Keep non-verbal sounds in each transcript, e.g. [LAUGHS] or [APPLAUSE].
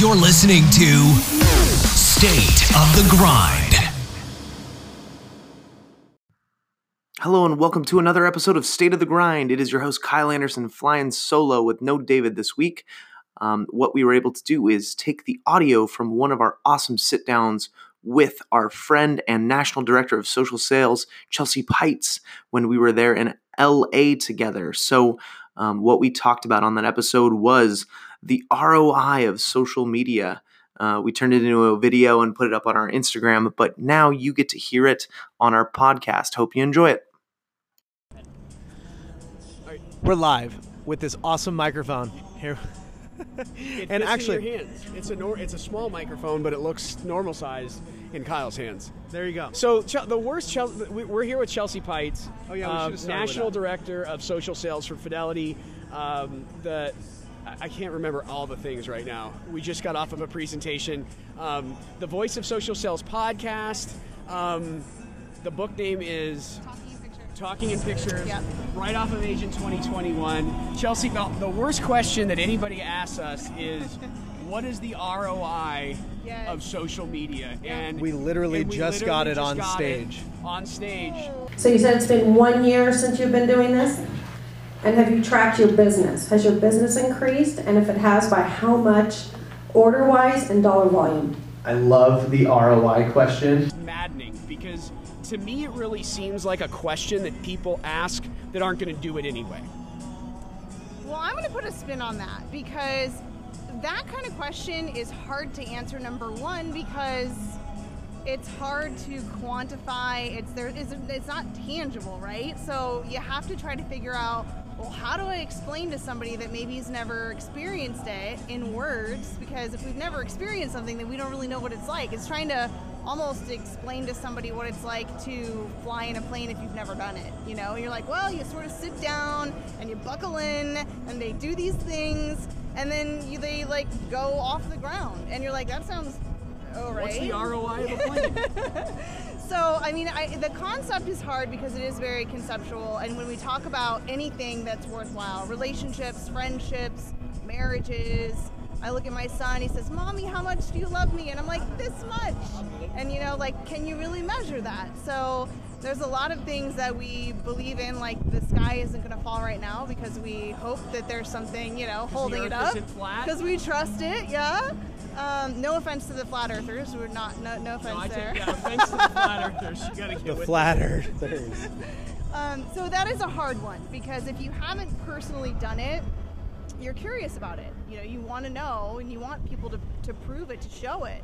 You're listening to State of the Grind. Hello and welcome to another episode of State of the Grind. It is your host Kyle Anderson flying solo with no David this week. Um, what we were able to do is take the audio from one of our awesome sit downs with our friend and national director of social sales, Chelsea Peitz, when we were there in LA together. So, um, what we talked about on that episode was the ROI of social media. Uh, we turned it into a video and put it up on our Instagram, but now you get to hear it on our podcast. Hope you enjoy it. We're live with this awesome microphone here. It And actually- your hands. It's a nor- it's a small microphone, but it looks normal sized in Kyle's hands. There you go. So Chel- the worst Chelsea, we're here with Chelsea Peitz, Oh, yeah, uh, should've started with national director of social sales for Fidelity. Um, the I- I can't remember all the things right now. We just got off of a presentation. Um, the Voice of Social Sales podcast. Um, the book name is Talking in Pictures, Yep. right off of Agent 2021. Chelsea, the, the worst question that anybody asks us is, [LAUGHS] what is the ROI Yes. of social media? And We literally and we just got it just on got it stage. on stage. So you said it's been one year since you've been doing this? And have you tracked your business? Has your business increased? And if it has, by how much, order wise and dollar volume? I love the ROI question. maddening because to me it really seems like a question that people ask that aren't going to do it anyway. Well, I'm going to put a spin on that because that kind of question is hard to answer. Number one, because it's hard to quantify. It's there. It's, it's not tangible, right? So you have to try to figure out. Well, how do I explain to somebody that maybe has never experienced it in words? Because if we've never experienced something, then we don't really know what it's like. It's trying to almost explain to somebody what it's like to fly in a plane if you've never done it. You know, you're like, well, you sort of sit down and you buckle in, and they do these things, and then you, they like go off the ground, and you're like, that sounds. Oh, right. What's the ROI of a [LAUGHS] plane? So, I mean, I, the concept is hard because it is very conceptual. And when we talk about anything that's worthwhile relationships, friendships, marriages I look at my son, he says, Mommy, how much do you love me? And I'm like, This much. And, you know, like, can you really measure that? So, there's a lot of things that we believe in, like the sky isn't going to fall right now because we hope that there's something, you know, holding it earth up. Because we trust it, yeah. Um, no offense to the flat earthers. We're not, no, no offense I there. take yeah, offense to the flat [LAUGHS] earthers. You gotta get The with flat earthers. Um, so that is a hard one because if you haven't personally done it, you're curious about it. You know, you want to know and you want people to, to prove it, to show it.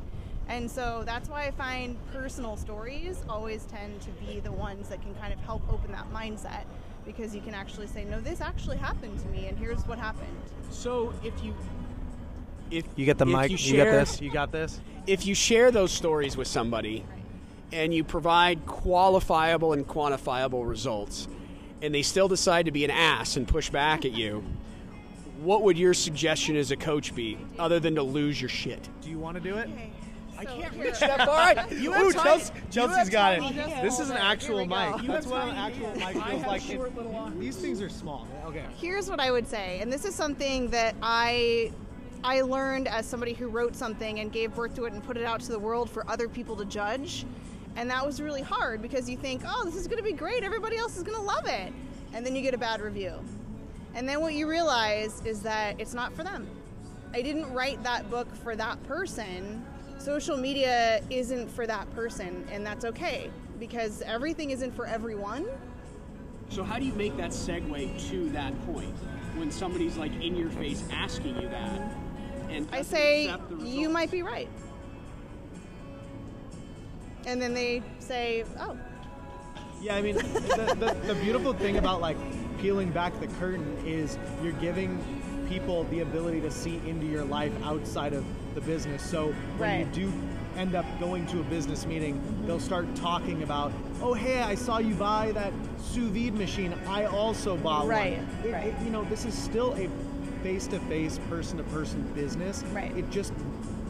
And so that's why I find personal stories always tend to be the ones that can kind of help open that mindset because you can actually say, no, this actually happened to me and here's what happened. So if you if You get the if mic. you, You, share, get this. You got this. If you share those stories with somebody and you provide qualifiable and quantifiable results, and they still decide to be an ass and push back at you, what would your suggestion as a coach be, other than to lose your shit? Do you want to do it? Okay. I can't here- reach that far. [LAUGHS] You have Ooh, time- Chelsea, you Chelsea's have got it. tiny. This is an actual mic. You That's what an actual hands. mic feels like. short little. These things are small. Okay. here's what I would say, and this is something that I I learned as somebody who wrote something and gave birth to it and put it out to the world for other people to judge. And that was really hard because you think, oh, this is going to be great. Everybody else is going to love it. And then you get a bad review. And then what you realize is that it's not for them. I didn't write that book for that person. Social media isn't for that person, and that's okay because everything isn't for everyone. So how do you make that segue to that point when somebody's like in your face asking you that? And I say, you might be right. And then they say, oh, Yeah, I mean, [LAUGHS] the, the, the beautiful thing about like peeling back the curtain is you're giving people the ability to see into your life outside of the business. So when Right. you do end up going to a business meeting, they'll start talking about, oh, hey, I saw you buy that sous vide machine. I also bought Right, one. It- right. it- you know, this is still a face-to-face, person-to-person business. Right. It just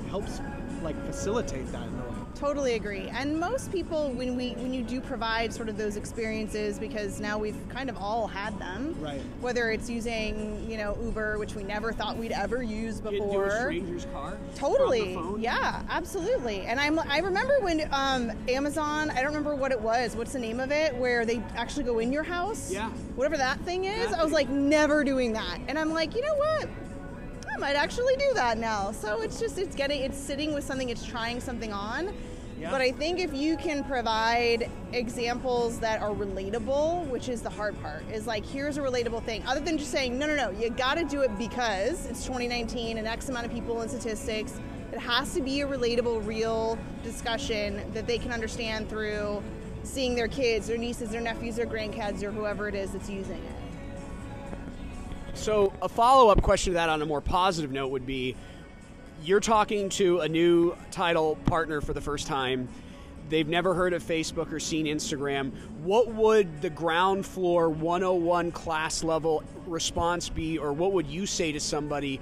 helps like facilitate that in a way. Totally agree. And most people, when we when you do provide sort of those experiences, because now we've kind of all had them. Right. Whether it's using you know Uber, which we never thought we'd ever use before. a stranger's car. Totally. Yeah, absolutely. And I'm I remember when um, Amazon, I don't remember what it was. What's the name of it? Where they actually go in your house? Yeah. Whatever that thing is. That I was thing. like never doing that. And I'm like, you know what? I might actually do that now. So it's just it's getting it's sitting with something, it's trying something on. Yeah. But I think if you can provide examples that are relatable, which is the hard part, is like here's a relatable thing. Other than just saying, no, no, no, you got to do it because it's 2019 and X amount of people in statistics. It has to be a relatable, real discussion that they can understand through seeing their kids, their nieces, their nephews, their grandkids, or whoever it is that's using it. So, a follow up question to that on a more positive note would be you're talking to a new title partner for the first time. They've never heard of Facebook or seen Instagram. What would the ground floor 101 class level response be, or what would you say to somebody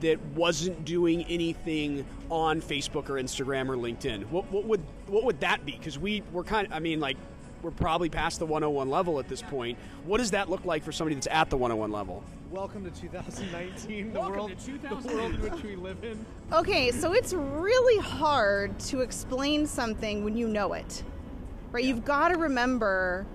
that wasn't doing anything on Facebook or Instagram or LinkedIn? What, what would what would that be? Because we we're kind of, I mean, like we're probably past the 101 level at this point. What does that look like for somebody that's at the 101 level? Welcome to 2019, the Welcome world, to the world in which we live in. Okay, so it's really hard to explain something when you know it. Right? You've got to remember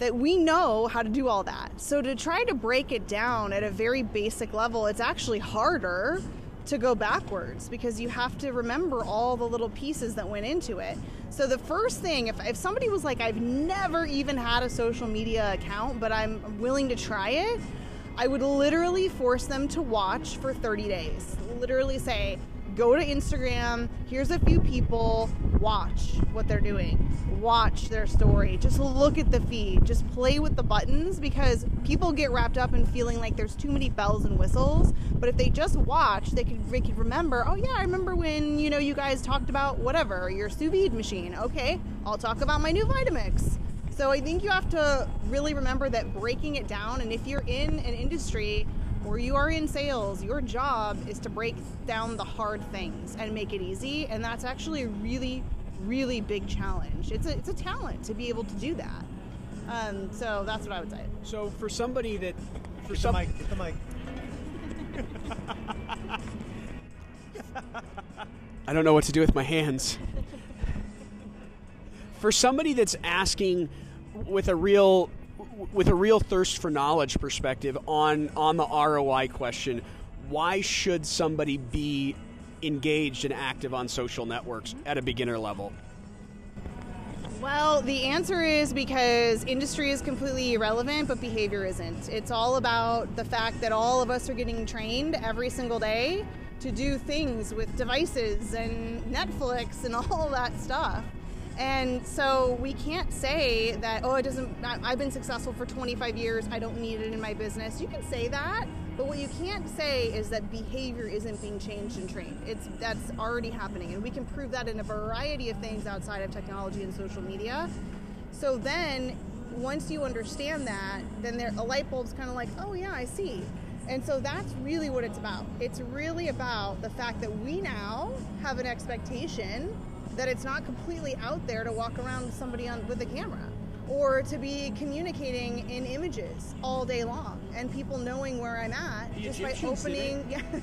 that we know how to do all that. So to try to break it down at a very basic level, it's actually harder to go backwards because you have to remember all the little pieces that went into it. So the first thing, if, if somebody was like, I've never even had a social media account, but I'm willing to try it, I would literally force them to watch for 30 days. Literally say, go to Instagram, here's a few people, watch what they're doing, watch their story, just look at the feed, just play with the buttons because people get wrapped up in feeling like there's too many bells and whistles. But if they just watch, they could, they could remember, oh yeah, I remember when, you know, you guys talked about whatever, your sous vide machine. Okay, I'll talk about my new Vitamix. So I think you have to really remember that breaking it down, and if you're in an industry or you are in sales, your job is to break down the hard things and make it easy, and that's actually a really, really big challenge. It's a it's a talent to be able to do that. Um, so that's what I would say. So for somebody that for some mic, get the mic. [LAUGHS] I don't know what to do with my hands. For somebody that's asking with a real with a real thirst for knowledge perspective on on the ROI question, why should somebody be engaged and active on social networks at a beginner level? Well, the answer is because industry is completely irrelevant, but behavior isn't. It's all about the fact that all of us are getting trained every single day to do things with devices and Netflix and [LAUGHS] all that stuff. And so we can't say that, oh, it doesn't, I've been successful for 25 years, I don't need it in my business. You can say that, but what you can't say is that behavior isn't being changed and trained. It's that's already happening, and we can prove that in a variety of things outside of technology and social media. So then, once you understand that, then there a light bulb's kind of like, oh yeah, I see. And so that's really what it's about. It's really about the fact that we now have an expectation that it's not completely out there to walk around with somebody on with a camera or to be communicating in images all day long and people knowing where I'm at The just by Egyptians did it. opening [LAUGHS] yeah,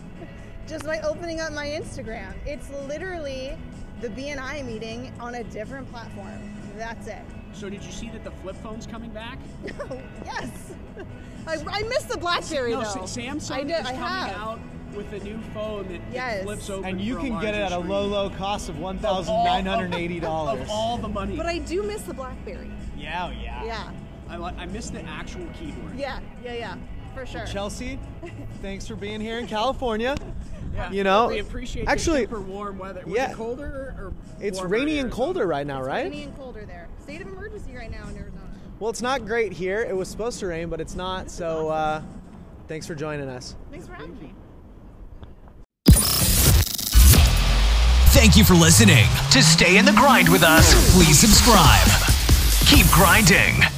just by opening up my Instagram. It's literally the BNI meeting on a different platform. That's it. So did you see that the flip phone's coming back? [LAUGHS] yes. [LAUGHS] I, I missed the BlackBerry no, though. Sa- Samsung I did. is I coming have. out with a new phone that, that Yes. flips open And you for a can get it at larger a low, low cost of one Of thousand all- nine hundred eighty Of dollars. all the money. But I do miss the BlackBerry. Yeah, oh, yeah. Yeah. I, li- I missed the actual keyboard. Yeah. Yeah. Yeah. For sure. Chelsea, [LAUGHS] thanks for being here in California. Yeah. You know, we appreciate actually- the super warm weather. Was yeah. it colder or, or It's rainy and colder right now, It's right? rainy and colder there. State of emergency right now in Arizona. Well, it's not great here. It was supposed to rain, but it's not. So, uh, thanks for joining us. Thanks for having me. Thank you for listening. To stay in the grind with us, please subscribe. Keep grinding.